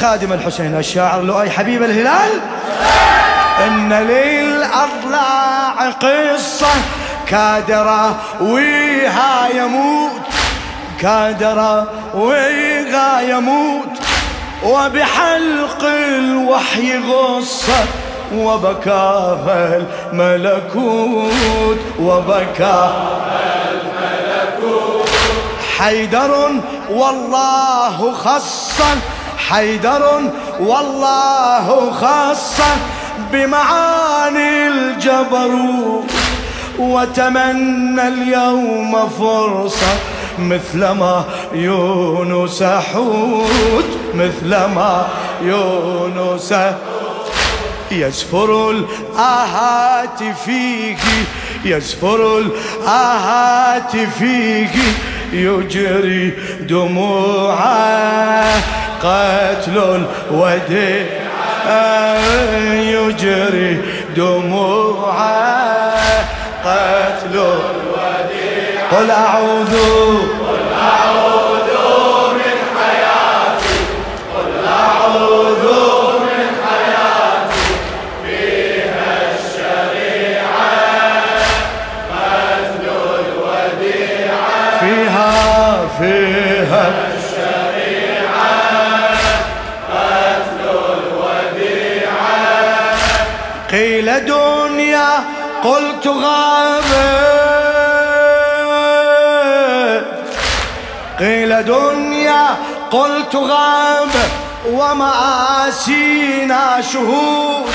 لخادم الحسين الشاعر لؤي حبيب الهلال. إن للأضلاع قصة كادرة ويها يموت كادرة ويها يموت. وبحلق الوحي غصة وبكاها الملكوت وبكاها الملكوت حيدر والله خصا حيدر والله خصا بمعاني الجبروت وتمنى اليوم فرصة مثلما يونس حوت مثلما يونس يسفر الآهات فيك يسفر الآهات فيك يجري دموعه قتل الوديع يجري دموعه قيل دنيا قلت غابت. قيل دنيا قلت غاب ومآسينا شهود.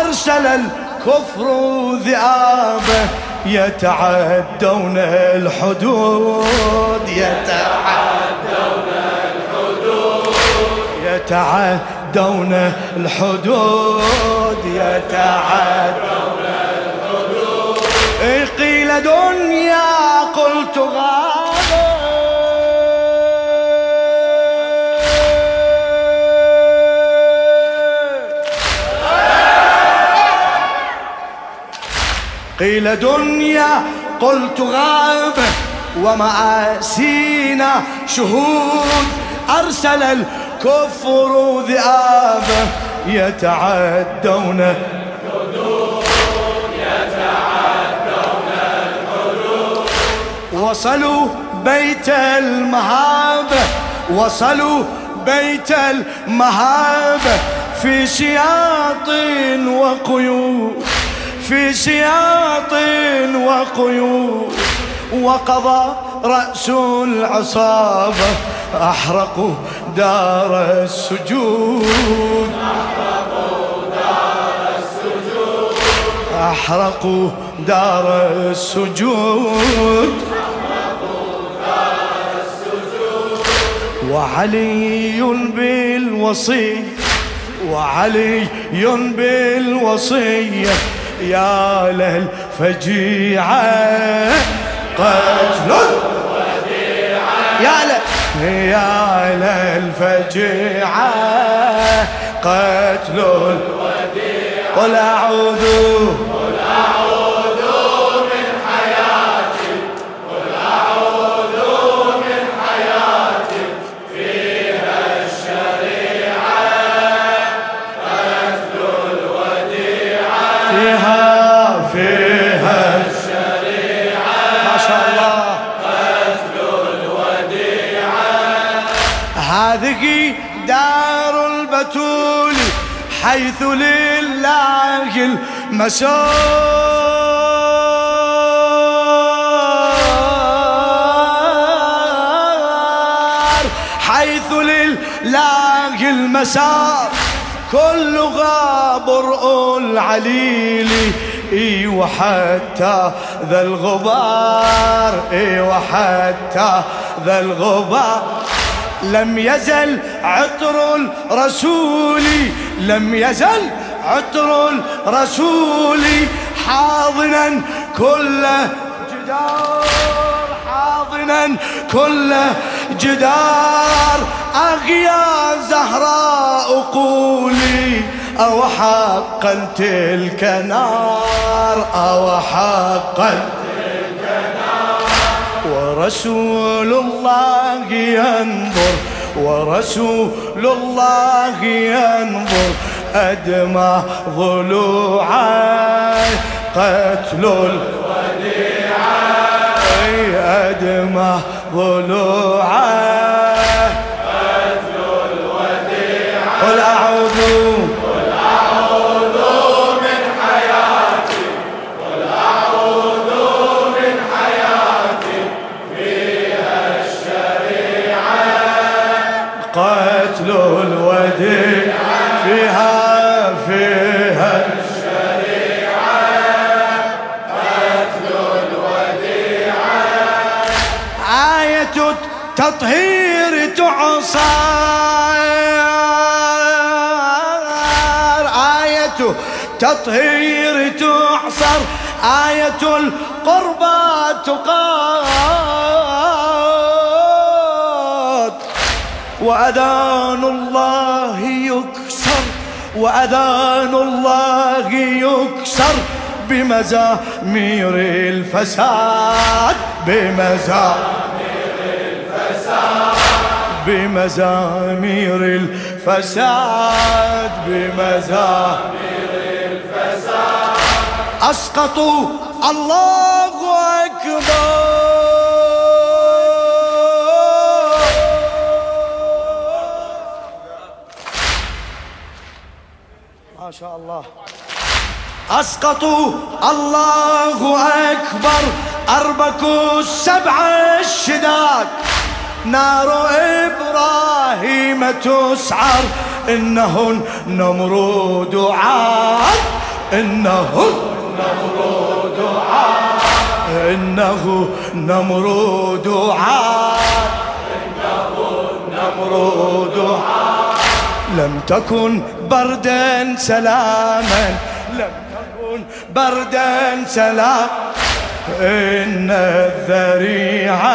أرسل الكفر ذئابه يتعدون الحدود. يتعدون يتعدون الحدود يتعدون قيل دنيا قلت غاب قيل دنيا قلت غاب ومآسينا شهود. أرسل الكفر ذئابه يتعدون. وصلوا بيت المهابة وصلوا بيت المهابة في سياط وقيود في سياط وقيود. وقضى رأس العصابة أحرقوا دار السجود. أحرقوا دار السجود. أحرقوا دار السجود وعلي بالوصية وعلي بالوصية يا للفجيعة قتل. يا ل يا للفجيعة قتل. قل أعوذ حيث لله المسار. حيث لله المسار. كل غابر العليل. إي وحتى ذا الغبار. إي وحتى ذا الغبار. لم يزل عطر الرسول لم يزل عطر الرسول حاضنا كل جدار حاضنا كل جدار. أغيا زهراء قولي أو حقا تلك نار أو حقا ورسول الله ينظر ورسول الله ينظر أدمى ضلوعه قتل الوديعة أدمى ضلوعه قتل الوديعة قل أعوذ التطهير تعصر. آية تطهير تعصر. آية القربى تقام وأذان الله يكسر. وأذان الله يكسر بمزامير الفساد. بمزامير بمزامير الفساد بمزامير الفساد. أسقطوا الله أكبر. ما شاء الله. أسقطوا الله أكبر. أربكوا السبع الشداد. نار إبراهيم تسعر إنهن نمرود عاد إنهن نمرود عاد إنه نمرود عاد إنه نمرود عاد لم تكن بردا سلاما لم تكن بردا سلاما إن الذريعة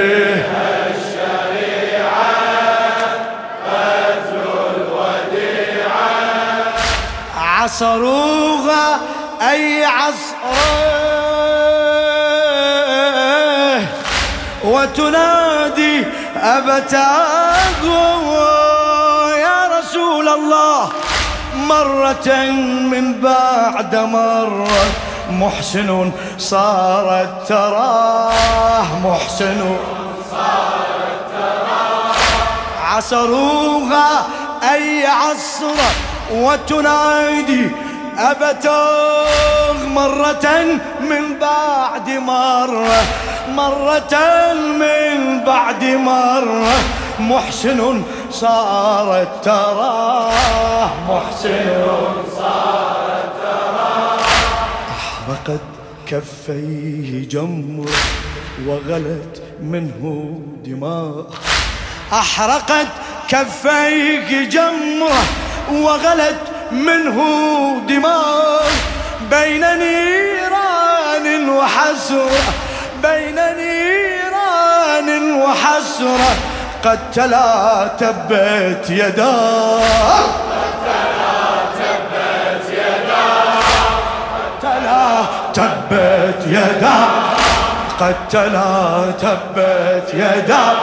عصروها أي عصرة. وتنادي أبتاه يا رسول الله. مرة من بعد مرة محسن صارت تراه محسن صارت تراه. عصروها أي عصرة. وتنادي أبتغ مرة من بعد مرة مرة من بعد مرة. محسن صارت تراه محسن صارت تراه. أحرقت كفيه جمرة وغلت منه دماء. أحرقت كفيه جمرة وغلت منه دماء بين نيران وحسرة بين نيران وحسرة قد تلا تبت يداه تلا تبت يدا. قد تلا تبت يدا.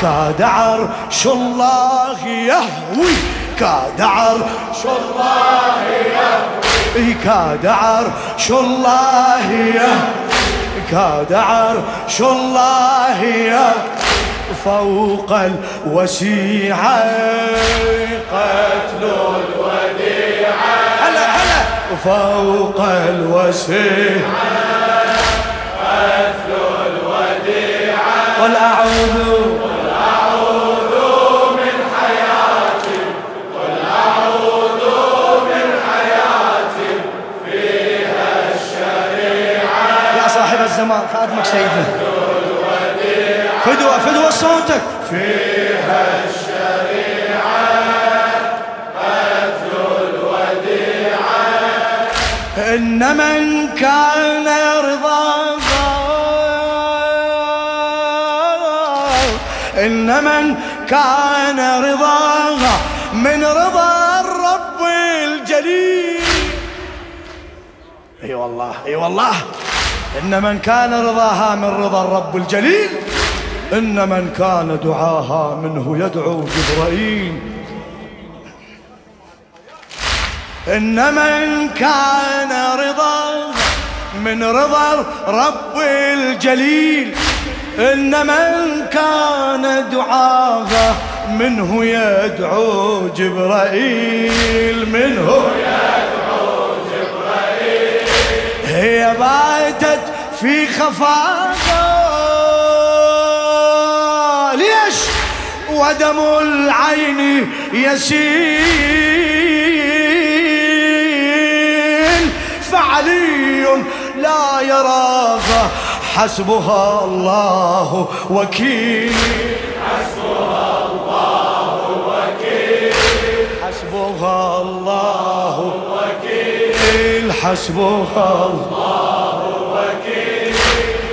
كاد عرش الله يهوي كاد عرش الله يهوي كاد عرش الله يهوي كاد عرش الله يهوي فوق الوسيعة قتل الوديعة هلا هلا. فوق الوسيعة قتل الوديعة قل أعوذ صوتك. فيها الشريعة قتل الوديعة. إن من كان يرضى إن من كان رضاها من رضا الرب الجليل. أي أيوة والله أي أيوة والله. ان من كان رضاها من رضا الرب الجليل. إن من كان دعاها منه يدعو جبرائيل. إن من كان رضا من رضا رب الجليل. إن من كان دعاها منه يدعو جبرائيل. منه يدعو جبرائيل. هي باتت في خفاقة ودم العين يسيل فعلي لا يراها حسبها الله وكيل حسبها الله وكيل. حسبها الله وكيل. حسبها الله وكيل.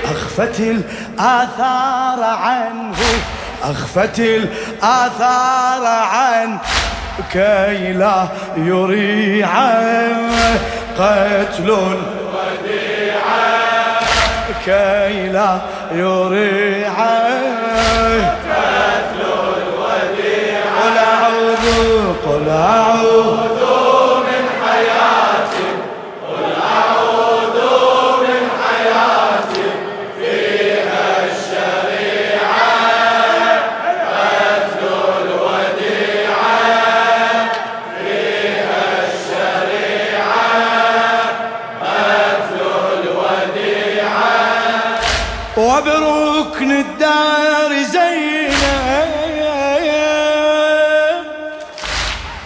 أخفت الآثار عنه أخفت الآثار عنه كي لا يريع قتل وديعا كي لا يريع قتل الوديعا قل أعوذ قل أعوذ.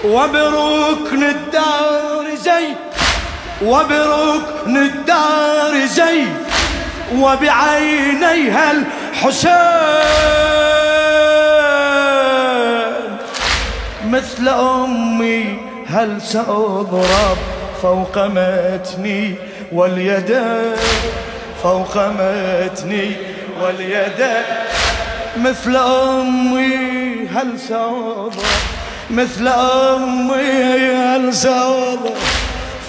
وبركن الدار زين وبركن الدار زين وبعينيها الحسين. مثل أمي هل سأضرب فوق متني واليدين فوق متني واليدين مثل أمي هل سأضرب مثل أمي سأضرب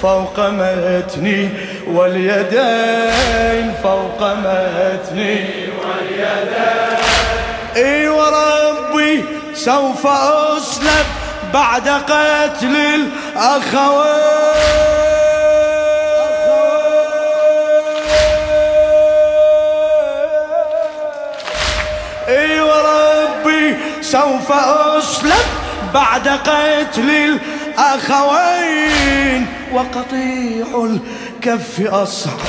فوق متني واليدين فوق متني واليدين. إي وربي سوف اسلب بعد قتل وربي سوف اسلب بعد قتل الأخوين. وقطيع الكف أصعب.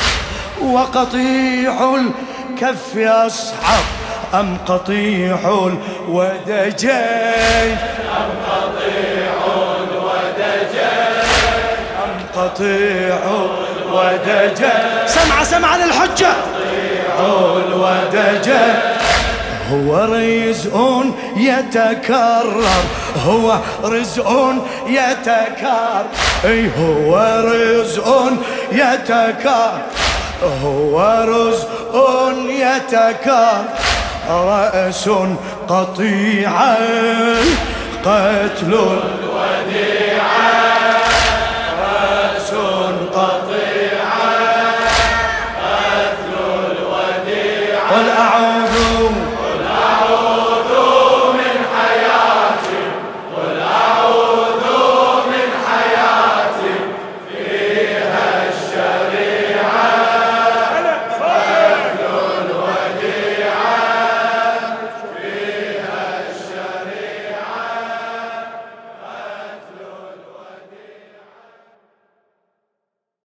وقطيع الكف أصعب. أم قطيع الودجين. أم قطيع ودجال أم قطيع الودجين. سمع سمع للحجة. الودجين. هو رزق يتكرر هو رزق يتكرر. أي هو رزق يتكرر هو رزق يتكرر. رأس قطيعا قتل الوديعة رأس قطيعا قتل الوديعة